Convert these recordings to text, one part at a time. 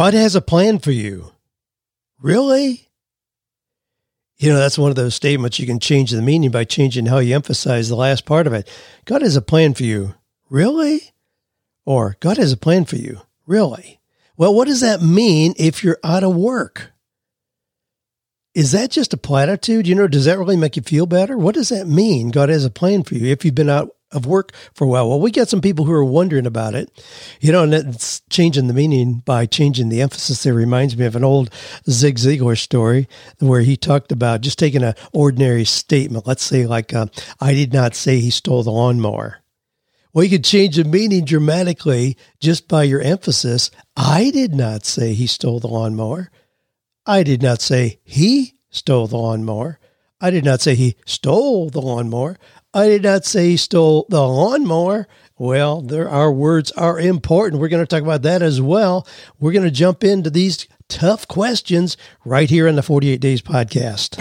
God has a plan for you. Really? You know, that's one of those statements you can change the meaning by changing how you emphasize the last part of it. God has a plan for you. Really? Or God has a plan for you. Really? Well, what does that mean if you're out of work? Is that just a platitude? You know, does that really make you feel better? What does that mean? God has a plan for you if you've been out of work for a while. Well, we got some people who are wondering about it, you know, and it's changing the meaning by changing the emphasis. It reminds me of an old Zig Ziglar story where he talked about just taking an ordinary statement. Let's say, like, uh, I did not say he stole the lawnmower. Well, you could change the meaning dramatically just by your emphasis. I did not say he stole the lawnmower. I did not say he stole the lawnmower. I did not say he stole the lawnmower. I did not say he stole the lawnmower. Well, there our words are important. We're going to talk about that as well. We're going to jump into these tough questions right here in the 48 Days podcast.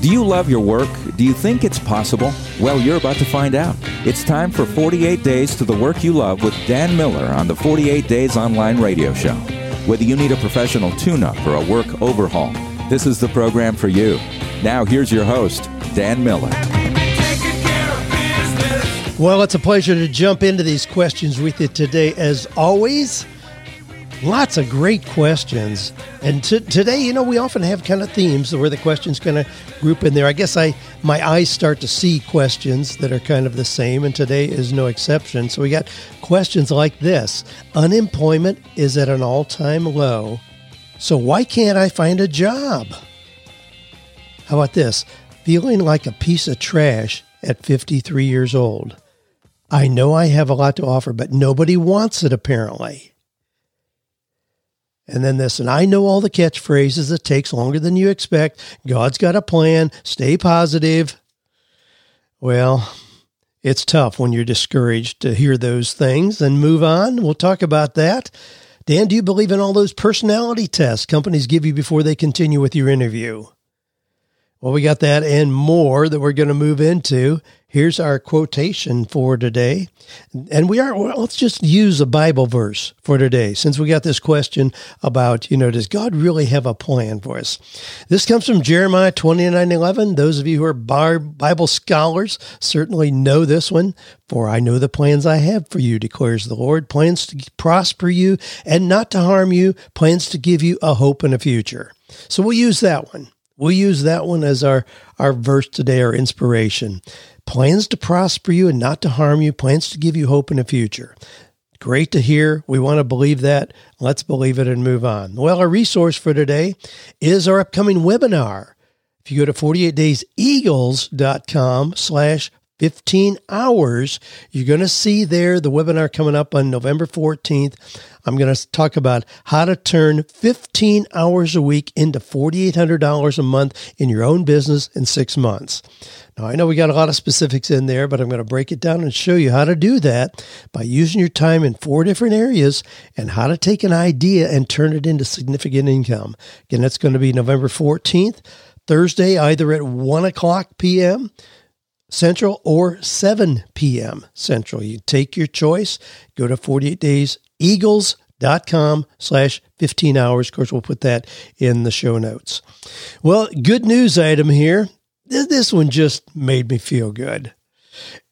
Do you love your work? Do you think it's possible? Well, you're about to find out. It's time for 48 Days to the Work You Love with Dan Miller on the 48 Days Online Radio Show. Whether you need a professional tune up or a work overhaul, this is the program for you. Now, here's your host, Dan Miller. Well, it's a pleasure to jump into these questions with you today, as always. Lots of great questions. And t- today, you know, we often have kind of themes where the questions kind of group in there. I guess I my eyes start to see questions that are kind of the same, and today is no exception. So we got questions like this Unemployment is at an all time low. So why can't I find a job? How about this? Feeling like a piece of trash at 53 years old. I know I have a lot to offer, but nobody wants it apparently. And then this, and I know all the catchphrases. It takes longer than you expect. God's got a plan. Stay positive. Well, it's tough when you're discouraged to hear those things and move on. We'll talk about that. Dan, do you believe in all those personality tests companies give you before they continue with your interview? Well, we got that and more that we're going to move into. Here's our quotation for today. And we are, well, let's just use a Bible verse for today, since we got this question about, you know, does God really have a plan for us? This comes from Jeremiah 29 11. Those of you who are Bible scholars certainly know this one. For I know the plans I have for you, declares the Lord plans to prosper you and not to harm you, plans to give you a hope and a future. So we'll use that one. We'll use that one as our, our verse today, our inspiration. Plans to prosper you and not to harm you, plans to give you hope in the future. Great to hear. We want to believe that. Let's believe it and move on. Well, our resource for today is our upcoming webinar. If you go to 48dayseagles.com slash 15 hours. You're going to see there the webinar coming up on November 14th. I'm going to talk about how to turn 15 hours a week into $4,800 a month in your own business in six months. Now, I know we got a lot of specifics in there, but I'm going to break it down and show you how to do that by using your time in four different areas and how to take an idea and turn it into significant income. Again, that's going to be November 14th, Thursday, either at 1 o'clock p.m. Central or 7 p.m. Central. You take your choice. Go to 48 Days Eagles.com slash 15 hours. Of course, we'll put that in the show notes. Well, good news item here. This one just made me feel good.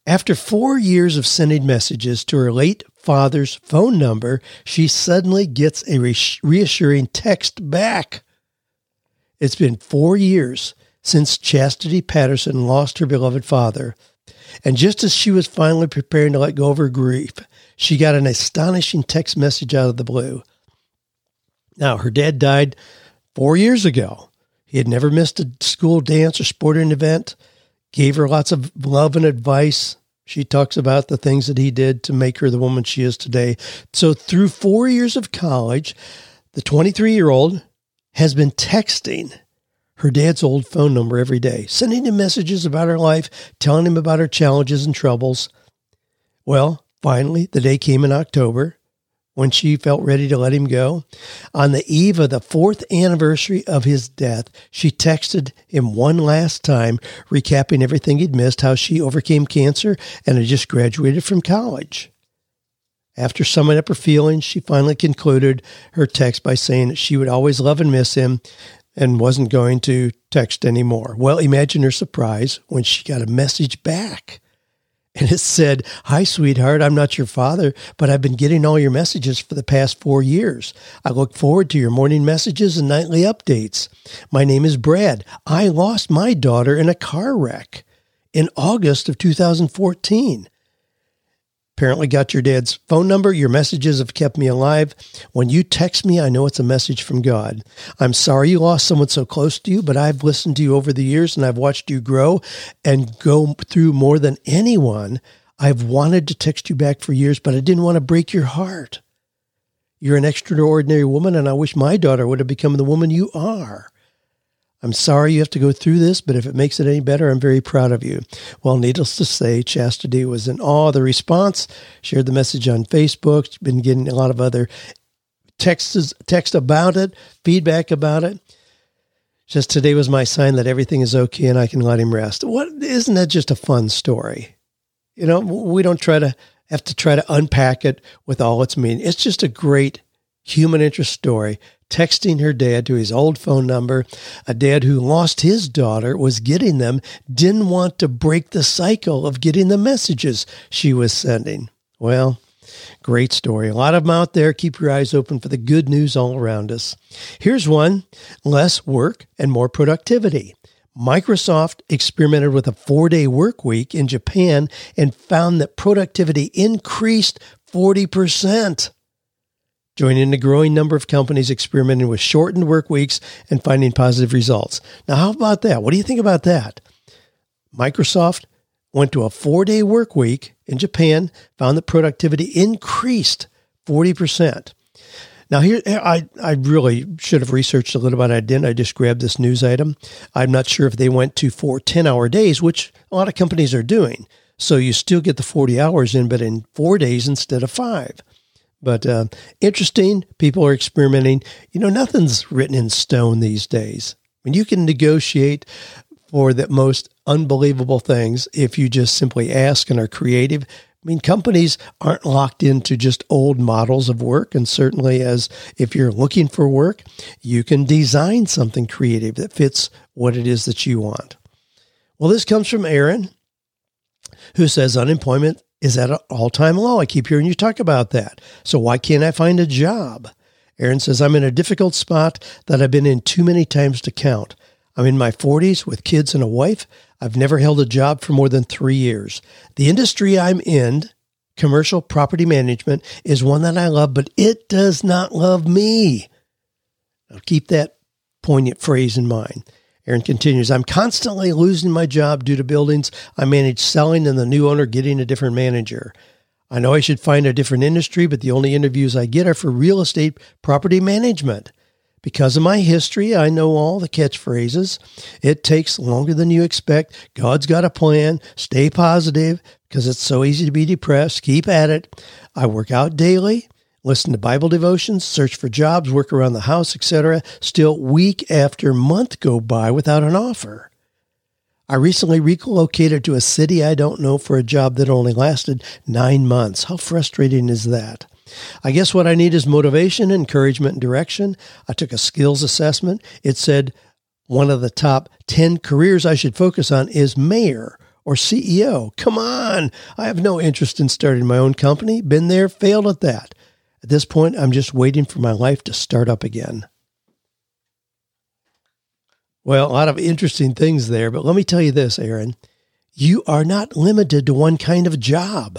After four years of sending messages to her late father's phone number, she suddenly gets a reassuring text back. It's been four years since Chastity Patterson lost her beloved father. And just as she was finally preparing to let go of her grief, she got an astonishing text message out of the blue. Now, her dad died four years ago. He had never missed a school dance or sporting event, gave her lots of love and advice. She talks about the things that he did to make her the woman she is today. So, through four years of college, the 23 year old has been texting her dad's old phone number every day, sending him messages about her life, telling him about her challenges and troubles. Well, finally, the day came in October. when she felt ready to let him go. On the eve of the fourth anniversary of his death, she texted him one last time, recapping everything he'd missed, how she overcame cancer and had just graduated from college. After summing up her feelings, she finally concluded her text by saying that she would always love and miss him and wasn't going to text anymore. Well, imagine her surprise when she got a message back. And it said, Hi, sweetheart. I'm not your father, but I've been getting all your messages for the past four years. I look forward to your morning messages and nightly updates. My name is Brad. I lost my daughter in a car wreck in August of 2014. Apparently, got your dad's phone number. Your messages have kept me alive. When you text me, I know it's a message from God. I'm sorry you lost someone so close to you, but I've listened to you over the years and I've watched you grow and go through more than anyone. I've wanted to text you back for years, but I didn't want to break your heart. You're an extraordinary woman, and I wish my daughter would have become the woman you are. I'm sorry you have to go through this, but if it makes it any better, I'm very proud of you. Well, needless to say, Chastity was in awe of the response, shared the message on Facebook, She's been getting a lot of other texts, text about it, feedback about it. Just today was my sign that everything is okay and I can let him rest. What isn't that just a fun story? You know, we don't try to have to try to unpack it with all its meaning. It's just a great human interest story texting her dad to his old phone number. A dad who lost his daughter was getting them, didn't want to break the cycle of getting the messages she was sending. Well, great story. A lot of them out there. Keep your eyes open for the good news all around us. Here's one less work and more productivity. Microsoft experimented with a four day work week in Japan and found that productivity increased 40% joining the growing number of companies experimenting with shortened work weeks and finding positive results. Now, how about that? What do you think about that? Microsoft went to a four day work week in Japan, found that productivity increased 40%. Now, here, I, I really should have researched a little bit. I didn't. I just grabbed this news item. I'm not sure if they went to four 10 hour days, which a lot of companies are doing. So you still get the 40 hours in, but in four days instead of five. But uh, interesting, people are experimenting. You know, nothing's written in stone these days. I mean, you can negotiate for the most unbelievable things if you just simply ask and are creative. I mean, companies aren't locked into just old models of work. And certainly, as if you're looking for work, you can design something creative that fits what it is that you want. Well, this comes from Aaron, who says unemployment is at an all time low. I keep hearing you talk about that. So why can't I find a job? Aaron says, I'm in a difficult spot that I've been in too many times to count. I'm in my 40s with kids and a wife. I've never held a job for more than three years. The industry I'm in, commercial property management, is one that I love, but it does not love me. Now keep that poignant phrase in mind. Aaron continues, I'm constantly losing my job due to buildings I manage selling and the new owner getting a different manager. I know I should find a different industry, but the only interviews I get are for real estate property management. Because of my history, I know all the catchphrases. It takes longer than you expect. God's got a plan. Stay positive because it's so easy to be depressed. Keep at it. I work out daily listen to Bible devotions, search for jobs, work around the house, etc. Still, week after month go by without an offer. I recently relocated to a city I don't know for a job that only lasted nine months. How frustrating is that? I guess what I need is motivation, encouragement, and direction. I took a skills assessment. It said one of the top 10 careers I should focus on is mayor or CEO. Come on. I have no interest in starting my own company. Been there, failed at that. At this point, I'm just waiting for my life to start up again. Well, a lot of interesting things there, but let me tell you this, Aaron. You are not limited to one kind of job.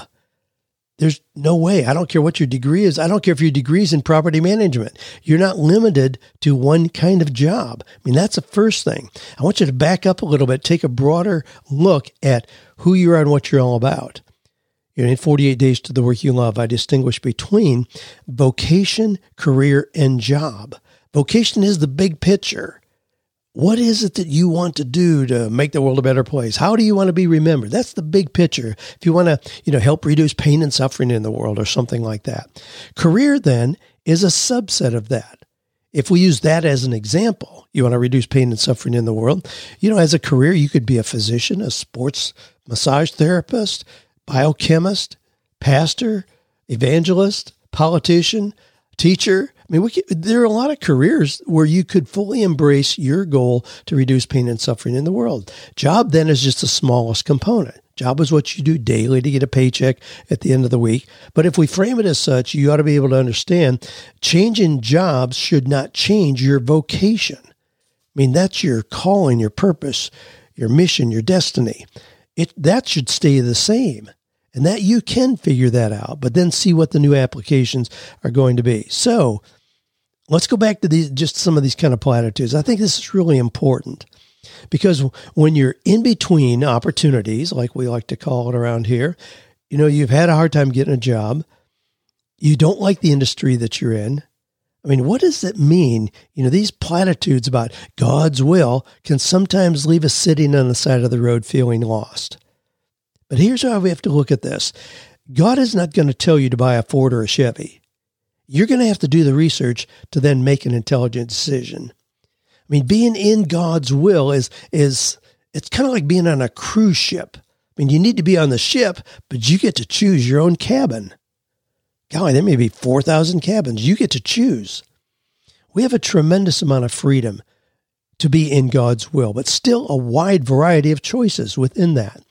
There's no way. I don't care what your degree is. I don't care if your degree is in property management. You're not limited to one kind of job. I mean, that's the first thing. I want you to back up a little bit, take a broader look at who you are and what you're all about. You know, in 48 Days to the Work You Love, I distinguish between vocation, career, and job. Vocation is the big picture. what is it that you want to do to make the world a better place? How do you want to be remembered? That's the big picture. If you want to, you know, help reduce pain and suffering in the world or something like that. Career then is a subset of that. If we use that as an example, you want to reduce pain and suffering in the world. You know, as a career, you could be a physician, a sports massage therapist, biochemist, pastor, evangelist, politician, teacher. I mean, we could, there are a lot of careers where you could fully embrace your goal to reduce pain and suffering in the world. Job then is just the smallest component. Job is what you do daily to get a paycheck at the end of the week. But if we frame it as such, you ought to be able to understand changing jobs should not change your vocation. I mean, that's your calling, your purpose, your mission, your destiny. It that should stay the same and that you can figure that out, but then see what the new applications are going to be. So let's go back to these, just some of these kind of platitudes. I think this is really important because when you're in between opportunities, like we like to call it around here, you know, you've had a hard time getting a job, you don't like the industry that you're in. I mean, what does it mean? You know, these platitudes about God's will can sometimes leave us sitting on the side of the road feeling lost. But here's how we have to look at this God is not going to tell you to buy a Ford or a Chevy. You're going to have to do the research to then make an intelligent decision. I mean, being in God's will is is it's kind of like being on a cruise ship. I mean, you need to be on the ship, but you get to choose your own cabin. Golly, there may be 4,000 cabins. You get to choose. We have a tremendous amount of freedom to be in God's will, but still a wide variety of choices within that.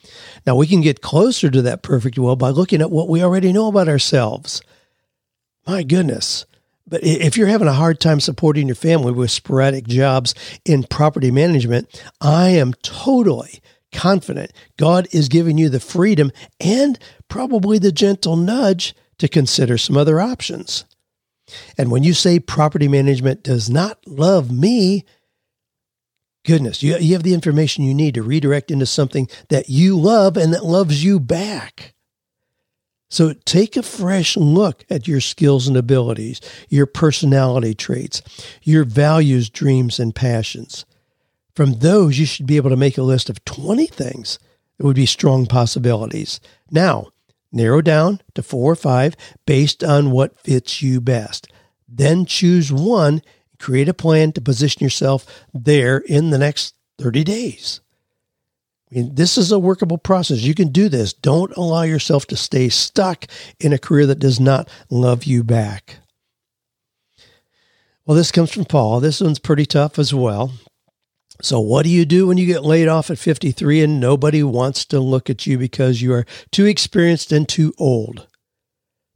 Now, we can get closer to that perfect will by looking at what we already know about ourselves. My goodness. But if you're having a hard time supporting your family with sporadic jobs in property management, I am totally confident God is giving you the freedom and probably the gentle nudge to consider some other options. And when you say property management does not love me, goodness, you, you have the information you need to redirect into something that you love and that loves you back. So take a fresh look at your skills and abilities, your personality traits, your values, dreams, and passions. From those, you should be able to make a list of 20 things that would be strong possibilities. Now, narrow down to four or five based on what fits you best. Then choose one create a plan to position yourself there in the next 30 days. I mean, this is a workable process. You can do this. Don't allow yourself to stay stuck in a career that does not love you back. Well, this comes from Paula. This one's pretty tough as well. So, what do you do when you get laid off at 53 and nobody wants to look at you because you are too experienced and too old?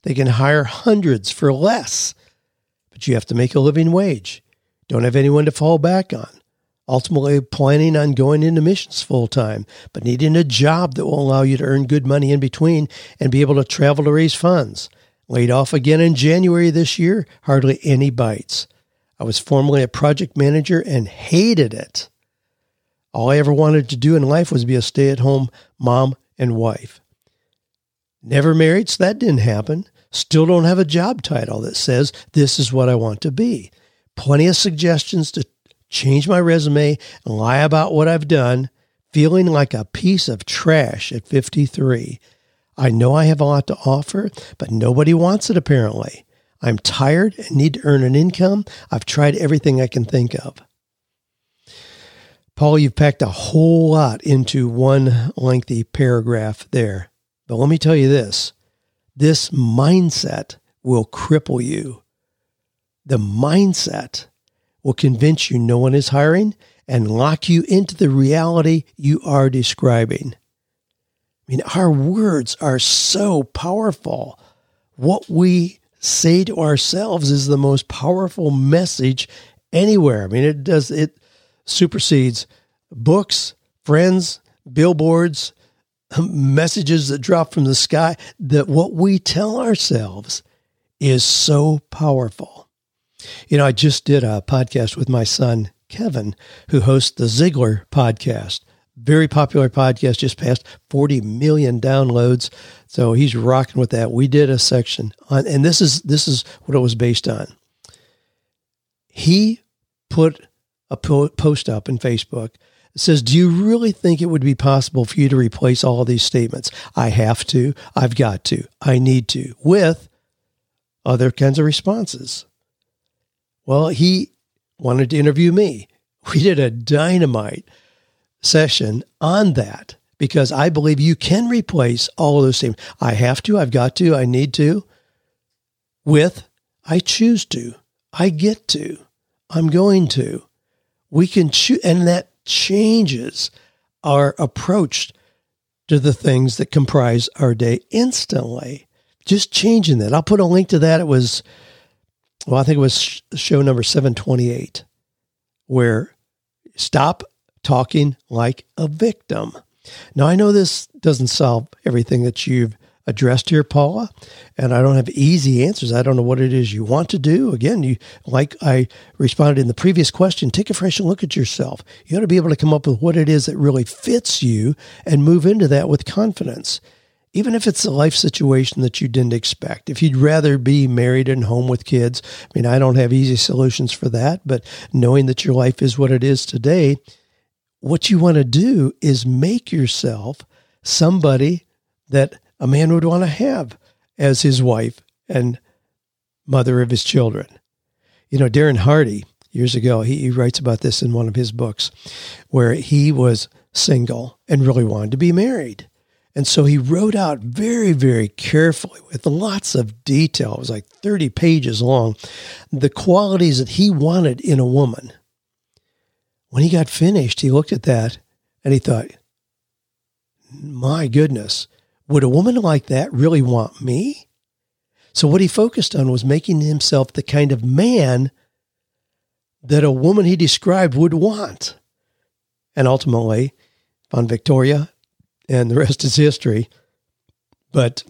They can hire hundreds for less but you have to make a living wage. Don't have anyone to fall back on. Ultimately, planning on going into missions full time, but needing a job that will allow you to earn good money in between and be able to travel to raise funds. Laid off again in January this year, hardly any bites. I was formerly a project manager and hated it. All I ever wanted to do in life was be a stay at home mom and wife. Never married, so that didn't happen. Still don't have a job title that says this is what I want to be. Plenty of suggestions to change my resume and lie about what I've done, feeling like a piece of trash at 53. I know I have a lot to offer, but nobody wants it apparently. I'm tired and need to earn an income. I've tried everything I can think of. Paula, you've packed a whole lot into one lengthy paragraph there. But let me tell you this this mindset will cripple you. The mindset will convince you no one is hiring and lock you into the reality you are describing. I mean, our words are so powerful. What we say to ourselves is the most powerful message anywhere. I mean, it does, it supersedes books, friends, billboards, messages that drop from the sky, that what we tell ourselves is so powerful. You know, I just did a podcast with my son, Kevin, who hosts the Ziglar podcast. Very popular podcast, just passed 40 million downloads. So he's rocking with that. We did a section on, and this is this is what it was based on. He put a post up in Facebook. Says, Do you really think it would be possible for you to replace all these statements? I have to, I've got to, I need to, with other kinds of responses. Well, he wanted to interview me. We did a dynamite session on that because I believe you can replace all of those things. I have to, I've got to, I need to, with I choose to, I get to, I'm going to. We can choose, and that changes our approach to the things that comprise our day instantly. Just changing that. I'll put a link to that. It was, well, I think it was show number 728, where stop talking like a victim. Now, I know this doesn't solve everything that you've addressed here, Paula, and I don't have easy answers. I don't know what it is you want to do. Again, you like I responded in the previous question, take a fresh look at yourself. You got to be able to come up with what it is that really fits you and move into that with confidence. Even if it's a life situation that you didn't expect. If you'd rather be married and home with kids, I mean, I don't have easy solutions for that, but knowing that your life is what it is today, what you want to do is make yourself somebody that a man would want to have as his wife and mother of his children. You know, Darren Hardy, years ago, he, he writes about this in one of his books, where he was single and really wanted to be married. And so he wrote out very, very carefully with lots of detail, it was like 30 pages long, the qualities that he wanted in a woman. When he got finished, he looked at that and he thought, my goodness, would a woman like that really want me? So, what he focused on was making himself the kind of man that a woman he described would want. And ultimately, found Victoria, and the rest is history. But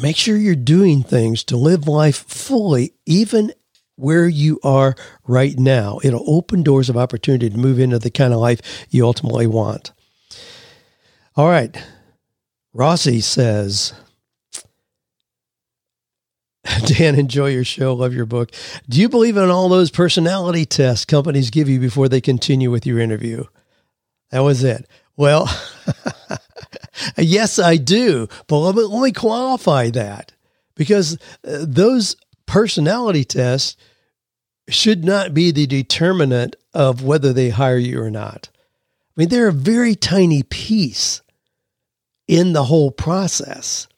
make sure you're doing things to live life fully, even where you are right now. It'll open doors of opportunity to move into the kind of life you ultimately want. All right. Rossi says, Dan, enjoy your show. Love your book. Do you believe in all those personality tests companies give you before they continue with your interview? That was it. Well, yes, I do. But let me, let me qualify that because uh, those personality tests should not be the determinant of whether they hire you or not. I mean, they're a very tiny piece in the whole process.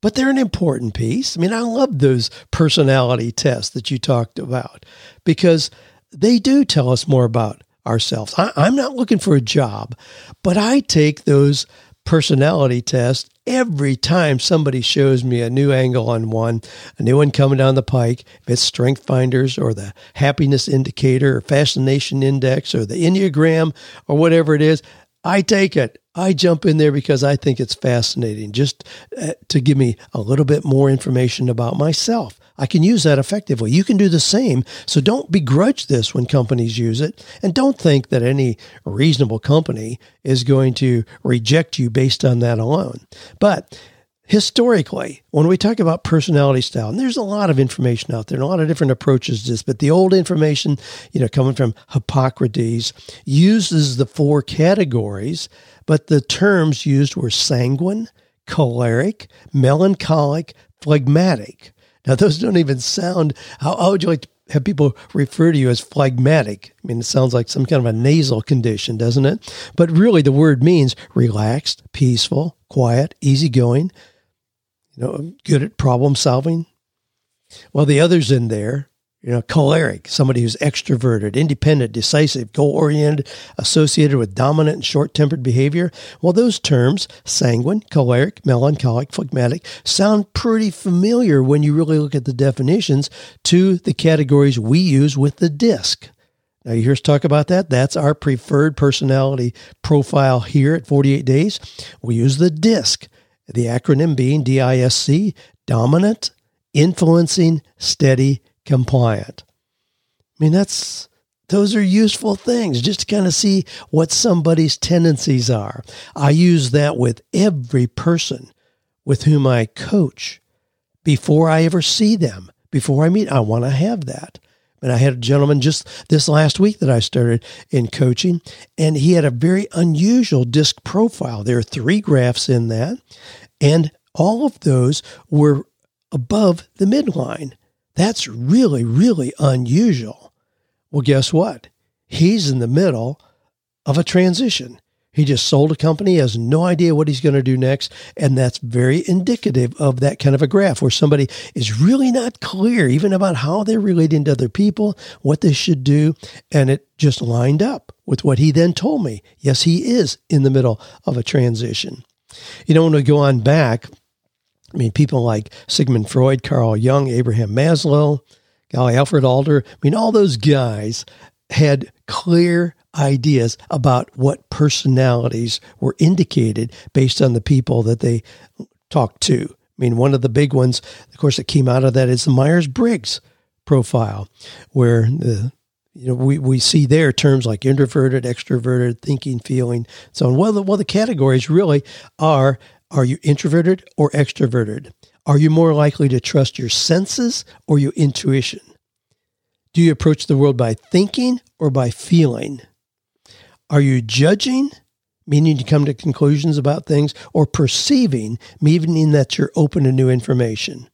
But they're an important piece. I mean, I love those personality tests that you talked about because they do tell us more about ourselves. I, am not looking for a job, but I take those personality tests every time somebody shows me a new angle on one, a new one coming down the pike, if it's Strength Finders or the Happiness Indicator or Fascination Index or the Enneagram or whatever it is, I take it. I jump in there because I think it's fascinating just uh, to give me a little bit more information about myself. I can use that effectively. You can do the same. So don't begrudge this when companies use it. And don't think that any reasonable company is going to reject you based on that alone. But historically, when we talk about personality style, and there's a lot of information out there and a lot of different approaches to this, but the old information, you know, coming from Hippocrates, uses the four categories, but the terms used were sanguine, choleric, melancholic, phlegmatic. Now, those don't even sound, how, how would you like to have people refer to you as phlegmatic. I mean, it sounds like some kind of a nasal condition, doesn't it? But really, the word means relaxed, peaceful, quiet, easygoing, you know, good at problem solving. Well, the others in there, you know, choleric, somebody who's extroverted, independent, decisive, goal oriented, associated with dominant and short tempered behavior. Well, those terms, sanguine, choleric, melancholic, phlegmatic, sound pretty familiar when you really look at the definitions to the categories we use with the DISC. Now, you hear us talk about that. That's our preferred personality profile here at 48 Days. We use the DISC the acronym being DISC, dominant, influencing, steady, compliant. I mean, that's those are useful things just to kind of see what somebody's tendencies are. I use that with every person with whom I coach before I ever see them, before I meet. I want to have that And I had a gentleman just this last week that I started in coaching, and he had a very unusual disc profile. There are three graphs in that, and all of those were above the midline. That's really, really unusual. Well, guess what? He's in the middle of a transition. He just sold a company, has no idea what he's going to do next. And that's very indicative of that kind of a graph where somebody is really not clear even about how they're relating to other people, what they should do. And it just lined up with what he then told me. Yes, he is in the middle of a transition. You know, when we go on back, I mean, people like Sigmund Freud, Carl Jung, Abraham Maslow, Guy Alfred Adler, I mean, all those guys had clear ideas about what personalities were indicated based on the people that they talked to. I mean, one of the big ones, of course, that came out of that is the Myers Briggs profile, where the you know, we, we see there terms like introverted, extroverted, thinking, feeling, so on. Well, the, well, the categories really are are you introverted or extroverted? Are you more likely to trust your senses or your intuition? Do you approach the world by thinking or by feeling? Are you judging, meaning you come to conclusions about things, or perceiving, meaning that you're open to new information?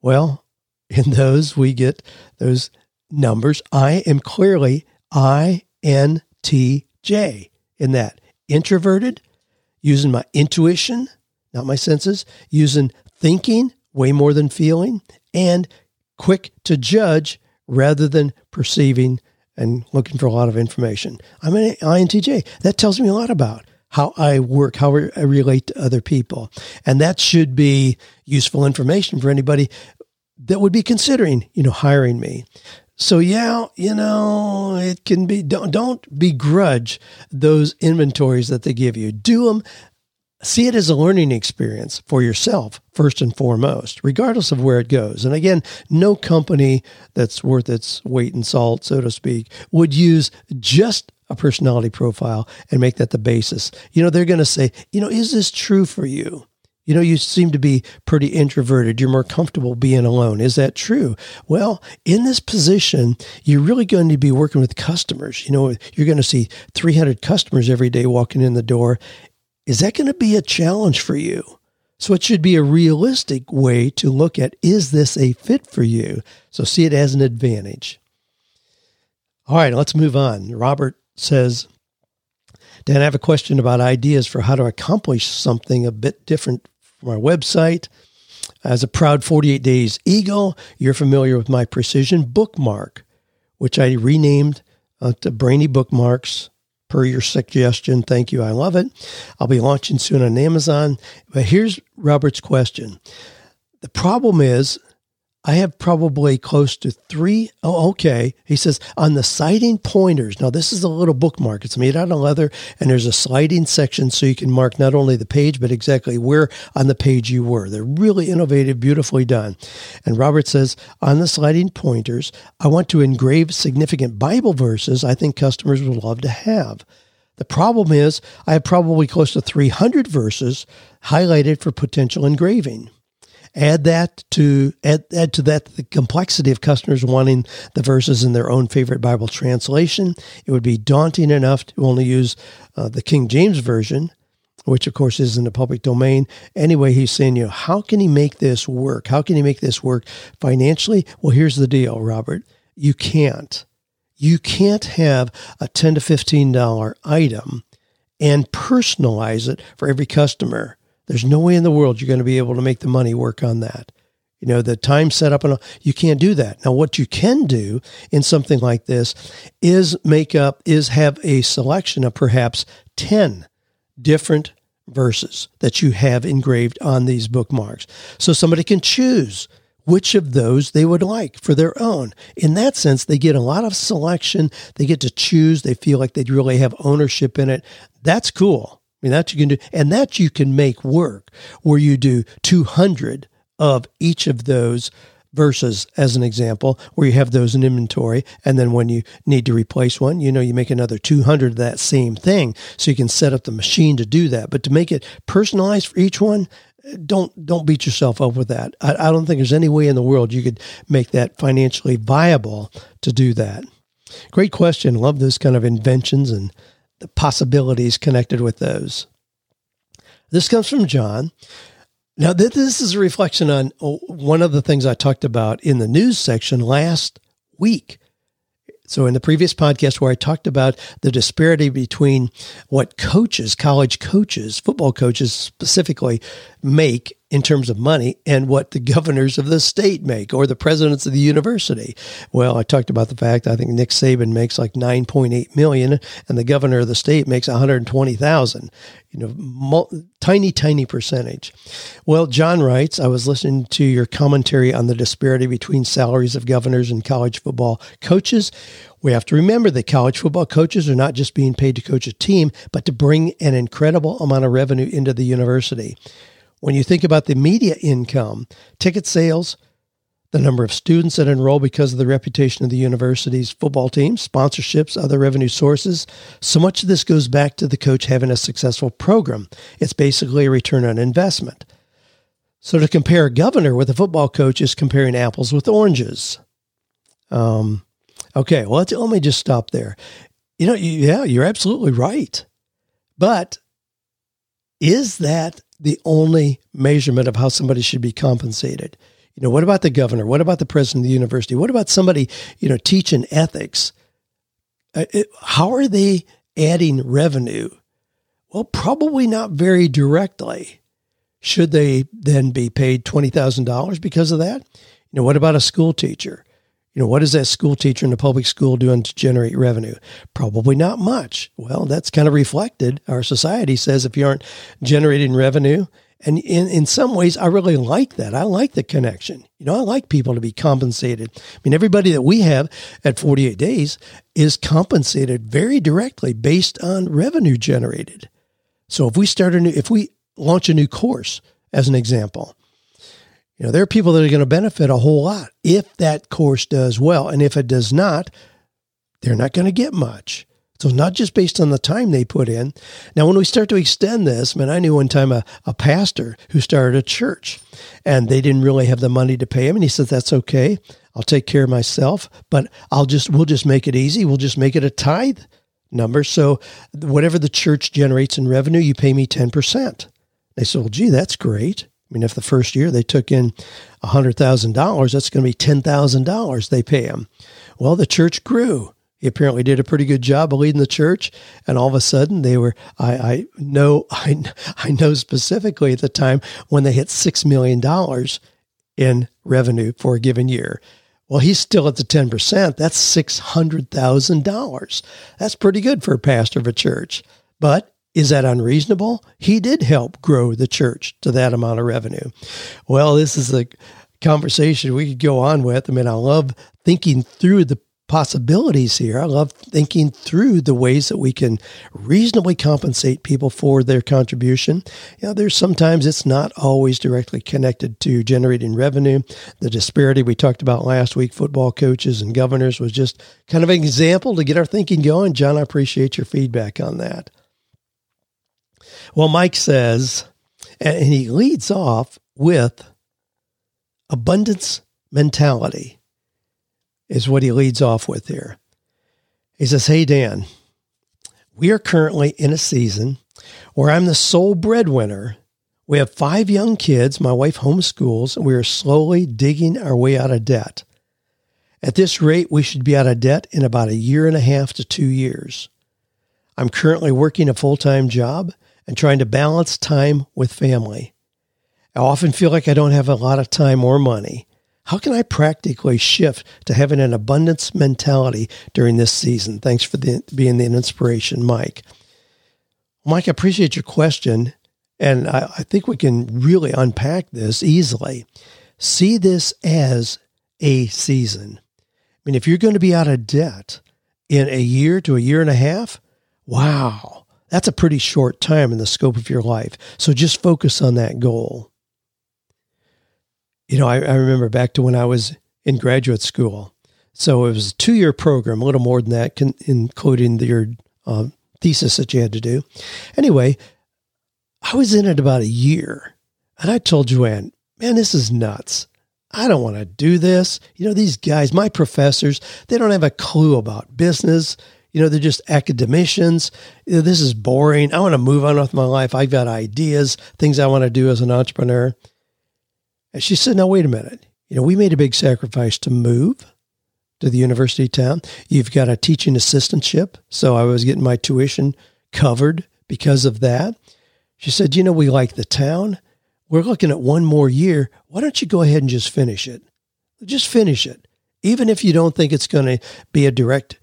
Well, in those, we get those numbers. I am clearly INTJ in that. Introverted, using my intuition, not my senses, using thinking way more than feeling, and quick to judge rather than perceiving and looking for a lot of information. I'm an INTJ. That tells me a lot about how I work, how I relate to other people. And that should be useful information for anybody that would be considering, you know, hiring me. So yeah, you know, it can be don't don't begrudge those inventories that they give you. Do them see it as a learning experience for yourself first and foremost regardless of where it goes and again no company that's worth its weight in salt so to speak would use just a personality profile and make that the basis you know they're going to say you know is this true for you you know, you seem to be pretty introverted. You're more comfortable being alone. Is that true? Well, in this position, you're really going to be working with customers. You know, you're going to see 300 customers every day walking in the door. Is that going to be a challenge for you? So it should be a realistic way to look at is this a fit for you? So see it as an advantage. All right, let's move on. Robert says, Dan, I have a question about ideas for how to accomplish something a bit different from our website. As a proud 48 Days Eagle, you're familiar with my precision bookmark, which I renamed uh, to Brainy Bookmarks per your suggestion. Thank you. I love it. I'll be launching soon on Amazon. But here's Robert's question. The problem is I have probably close to three. Oh, okay. He says on the sliding pointers. Now, this is a little bookmark. It's made out of leather, and there's a sliding section so you can mark not only the page, but exactly where on the page you were. They're really innovative, beautifully done. And Robert says on the sliding pointers, I want to engrave significant Bible verses I think customers would love to have. The problem is, I have probably close to 300 verses highlighted for potential engraving. Add that to add, add to that the complexity of customers wanting the verses in their own favorite Bible translation. It would be daunting enough to only use uh, the King James version, which of course is in the public domain. Anyway, he's saying, you know, how can he make this work? How can he make this work financially? Well, here's the deal, Robert. You can't. You can't have a 10 to $15 item and personalize it for every customer. There's no way in the world you're going to be able to make the money work on that. You know, the time set up and all, you can't do that. Now, what you can do in something like this is make up, is have a selection of perhaps 10 different verses that you have engraved on these bookmarks. So somebody can choose which of those they would like for their own. In that sense, they get a lot of selection. They get to choose. They feel like they really have ownership in it. That's cool. I mean, that you can do, and that you can make work where you do 200 of each of those verses as an example, where you have those in inventory. And then when you need to replace one, you know, you make another 200 of that same thing. So you can set up the machine to do that. But to make it personalized for each one, don't don't beat yourself up with that. I, I don't think there's any way in the world you could make that financially viable to do that. Great question. Love those kind of inventions and the possibilities connected with those. This comes from John. Now, this is a reflection on uh, one of the things I talked about in the news section last week. So, in the previous podcast, where I talked about the disparity between what coaches, college coaches, football coaches specifically, make in terms of money and what the governors of the state make or the presidents of the university. Well, I talked about the fact I think Nick Saban makes like 9.8 million and the governor of the state makes 120,000. You know, tiny, tiny percentage. Well, John writes, I was listening to your commentary on the disparity between salaries of governors and college football coaches. We have to remember that college football coaches are not just being paid to coach a team, but to bring an incredible amount of revenue into the university. When you think about the media income, ticket sales, the number of students that enroll because of the reputation of the university's football team, sponsorships, other revenue sources. So much of this goes back to the coach having a successful program. It's basically a return on investment. So to compare a governor with a football coach is comparing apples with oranges. Um, okay, well, let me just stop there. You know, yeah, you're absolutely right. But is that the only measurement of how somebody should be compensated. You know, what about the governor? What about the president of the university? What about somebody, you know, teaching ethics? Uh, it, how are they adding revenue? Well, probably not very directly. Should they then be paid $20,000 because of that? You know, what about a school teacher? You know, what is that school teacher in a public school doing to generate revenue? Probably not much. Well, that's kind of reflected. Our society says if you aren't generating revenue, and in, in some ways, I really like that. I like the connection. You know, I like people to be compensated. I mean, everybody that we have at 48 days is compensated very directly based on revenue generated. So if we start a new, if we launch a new course, as an example, you know, there are people that are going to benefit a whole lot if that course does well. And if it does not, they're not going to get much. So not just based on the time they put in. Now, when we start to extend this, man, I knew one time a, a pastor who started a church and they didn't really have the money to pay him. And he said, that's okay. I'll take care of myself, but I'll just, we'll just make it easy. We'll just make it a tithe number. So whatever the church generates in revenue, you pay me 10%. They said, well, gee, that's great. I mean, if the first year they took in $100,000, that's going to be $10,000 they pay him. Well, the church grew. He apparently did a pretty good job of leading the church, and all of a sudden they were. I, I know. I, I know specifically at the time when they hit six million dollars in revenue for a given year. Well, he's still at the ten percent. That's six hundred thousand dollars. That's pretty good for a pastor of a church. But is that unreasonable? He did help grow the church to that amount of revenue. Well, this is a conversation we could go on with. I mean, I love thinking through the possibilities here. I love thinking through the ways that we can reasonably compensate people for their contribution. You know, there's sometimes it's not always directly connected to generating revenue. The disparity we talked about last week, football coaches and governors, was just kind of an example to get our thinking going. John, I appreciate your feedback on that. Well, Mike says, and he leads off with abundance mentality, is what he leads off with here. He says, Hey, Dan, we are currently in a season where I'm the sole breadwinner. We have five young kids. My wife homeschools, and we are slowly digging our way out of debt. At this rate, we should be out of debt in about a year and a half to two years. I'm currently working a full time job and trying to balance time with family. I often feel like I don't have a lot of time or money. How can I practically shift to having an abundance mentality during this season? Thanks for the, being the inspiration, Mike. Mike, I appreciate your question. And I, I think we can really unpack this easily. See this as a season. I mean, if you're going to be out of debt in a year to a year and a half, wow that's a pretty short time in the scope of your life. So just focus on that goal. You know, I, I remember back to when I was in graduate school. So it was a two year program, a little more than that, con- including the, your uh, thesis that you had to do. Anyway, I was in it about a year. And I told Joanne, man, this is nuts. I don't want to do this. You know, these guys, my professors, they don't have a clue about business. You know, they're just academicians. This is boring. I want to move on with my life. I've got ideas, things I want to do as an entrepreneur. And she said, now, wait a minute. You know, we made a big sacrifice to move to the university town. You've got a teaching assistantship. So I was getting my tuition covered because of that. She said, you know, we like the town. We're looking at one more year. Why don't you go ahead and just finish it? Just finish it. Even if you don't think it's going to be a direct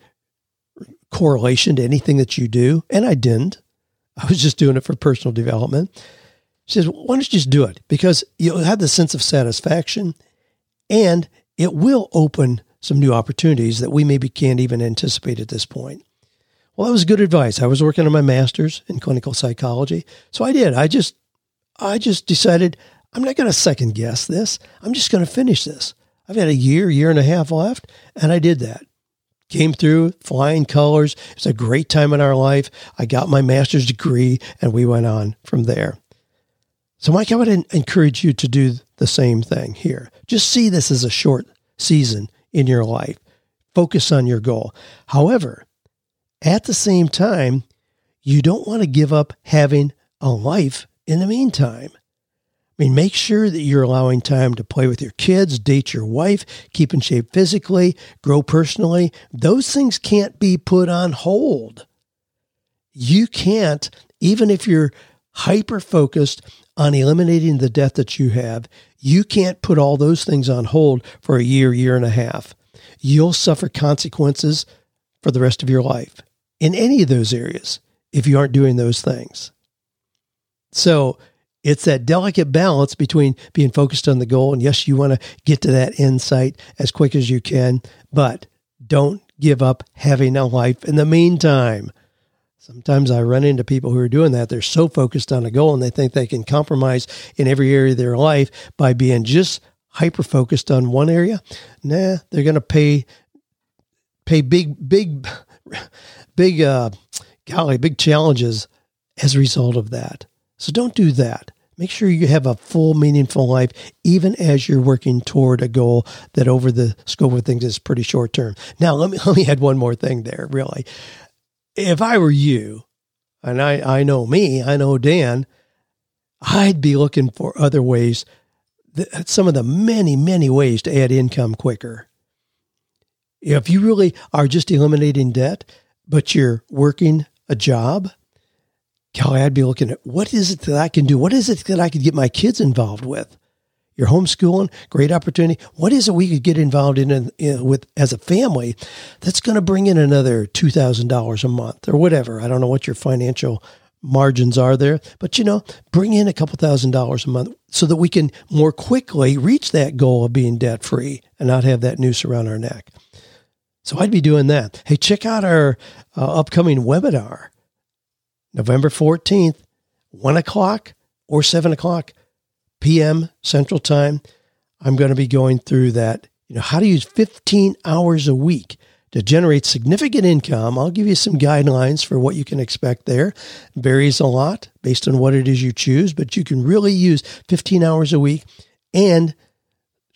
correlation to anything that you do. And I didn't. I was just doing it for personal development. She says, why don't you just do it? Because you'll have the sense of satisfaction and it will open some new opportunities that we maybe can't even anticipate at this point. Well, that was good advice. I was working on my master's in clinical psychology. So I did. I just I just decided I'm not going to second guess this. I'm just going to finish this. I've had a year, year and a half left, and I did that. Came through flying colors. It's a great time in our life. I got my master's degree, and we went on from there. So, Mike, I would encourage you to do the same thing here. Just see this as a short season in your life. Focus on your goal. However, at the same time, you don't want to give up having a life in the meantime. I mean, make sure that you're allowing time to play with your kids, date your wife, keep in shape physically, grow personally. Those things can't be put on hold. You can't, even if you're hyper focused on eliminating the debt that you have, you can't put all those things on hold for a year, year and a half. You'll suffer consequences for the rest of your life in any of those areas if you aren't doing those things. So it's that delicate balance between being focused on the goal. And yes, you want to get to that insight as quick as you can, but don't give up having a life in the meantime. Sometimes I run into people who are doing that. They're so focused on a goal and they think they can compromise in every area of their life by being just hyper focused on one area. Nah, they're going to pay pay big big big uh golly, big challenges as a result of that. So don't do that. Make sure you have a full, meaningful life, even as you're working toward a goal that over the scope of things is pretty short term. Now, let me, let me add one more thing there, really if I were you, and I, I know me, I know Dan, I'd be looking for other ways, That, some of the many, many ways to add income quicker. If you really are just eliminating debt, but you're working a job, Kelly, I'd be looking at what is it that I can do? What is it that I could get my kids involved with? You're homeschooling, great opportunity. What is it we could get involved in, in with as a family that's going to bring in another two thousand dollars a month or whatever? I don't know what your financial margins are there, but you know, bring in a couple thousand dollars a month so that we can more quickly reach that goal of being debt free and not have that noose around our neck. So I'd be doing that. Hey, check out our uh, upcoming webinar, November 14th, 1 o'clock or 7 o'clock p.m. Central Time. I'm going to be going through that, you know, how to use 15 hours a week to generate significant income. I'll give you some guidelines for what you can expect there. It varies a lot based on what it is you choose, but you can really use 15 hours a week and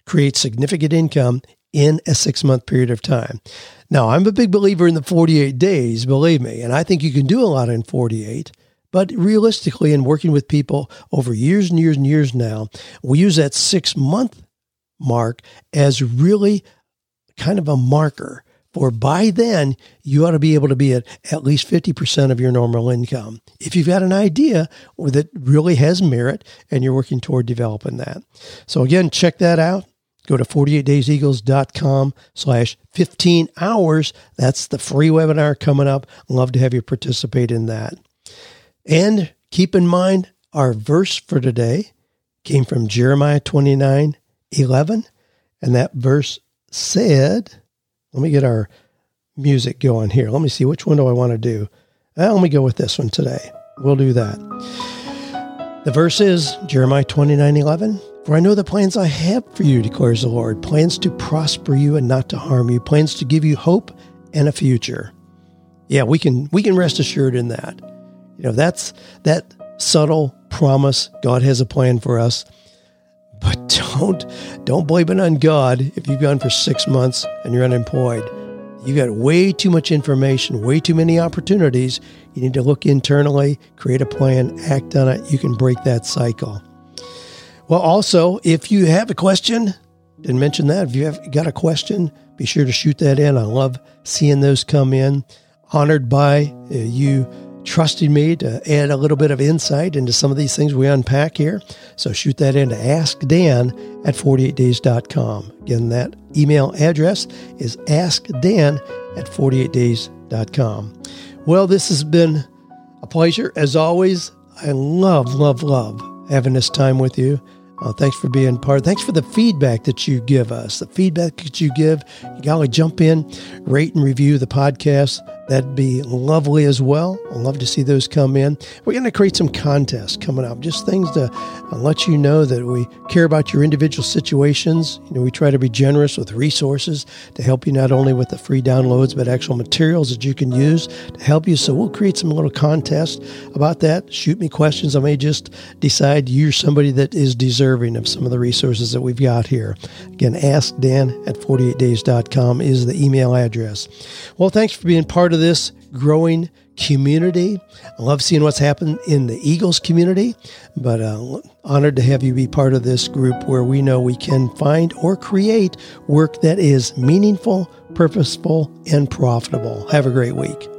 create significant income in a six month period of time. Now, I'm a big believer in the 48 days, believe me, and I think you can do a lot in 48. But realistically, in working with people over years and years and years now, we use that six month mark as really kind of a marker for by then you ought to be able to be at at least 50% of your normal income. If you've got an idea that really has merit and you're working toward developing that. So again, check that out. Go to 48dayseagles.com slash 15 hours. That's the free webinar coming up. Love to have you participate in that. And keep in mind, our verse for today came from Jeremiah 29 11. And that verse said, let me get our music going here. Let me see which one do I want to do. Well, let me go with this one today. We'll do that. The verse is Jeremiah 29 11. For I know the plans I have for you, declares the Lord plans to prosper you and not to harm you, plans to give you hope and a future. Yeah, we can we can rest assured in that. You know, that's that subtle promise God has a plan for us. But don't don't blame it on God if you've gone for six months and you're unemployed. You got way too much information, way too many opportunities. You need to look internally, create a plan, act on it. You can break that cycle. Well, also, if you have a question, didn't mention that. If you have got a question, be sure to shoot that in. I love seeing those come in. Honored by uh, you trusting me to add a little bit of insight into some of these things we unpack here. So shoot that in to askdan at 48days.com. Again, that email address is askdan at 48days.com. Well, this has been a pleasure. As always, I love, love, love having this time with you. Uh, thanks for being part. Thanks for the feedback that you give us. The feedback that you give. You gotta jump in, rate and review the podcast. That'd be lovely as well. I'd love to see those come in. We're going to create some contests coming up, just things to uh, let you know that we care about your individual situations. You know, we try to be generous with resources to help you not only with the free downloads, but actual materials that you can use to help you. So we'll create some little contests about that. Shoot me questions. I may just decide you're somebody that is deserving of some of the resources that we've got here. Again, ask Dan at 48days.com is the email address. Well, thanks for being part of this growing community. I love seeing what's happened in the Eagles community, but uh, honored to have you be part of this group where we know we can find or create work that is meaningful, purposeful, and profitable. Have a great week.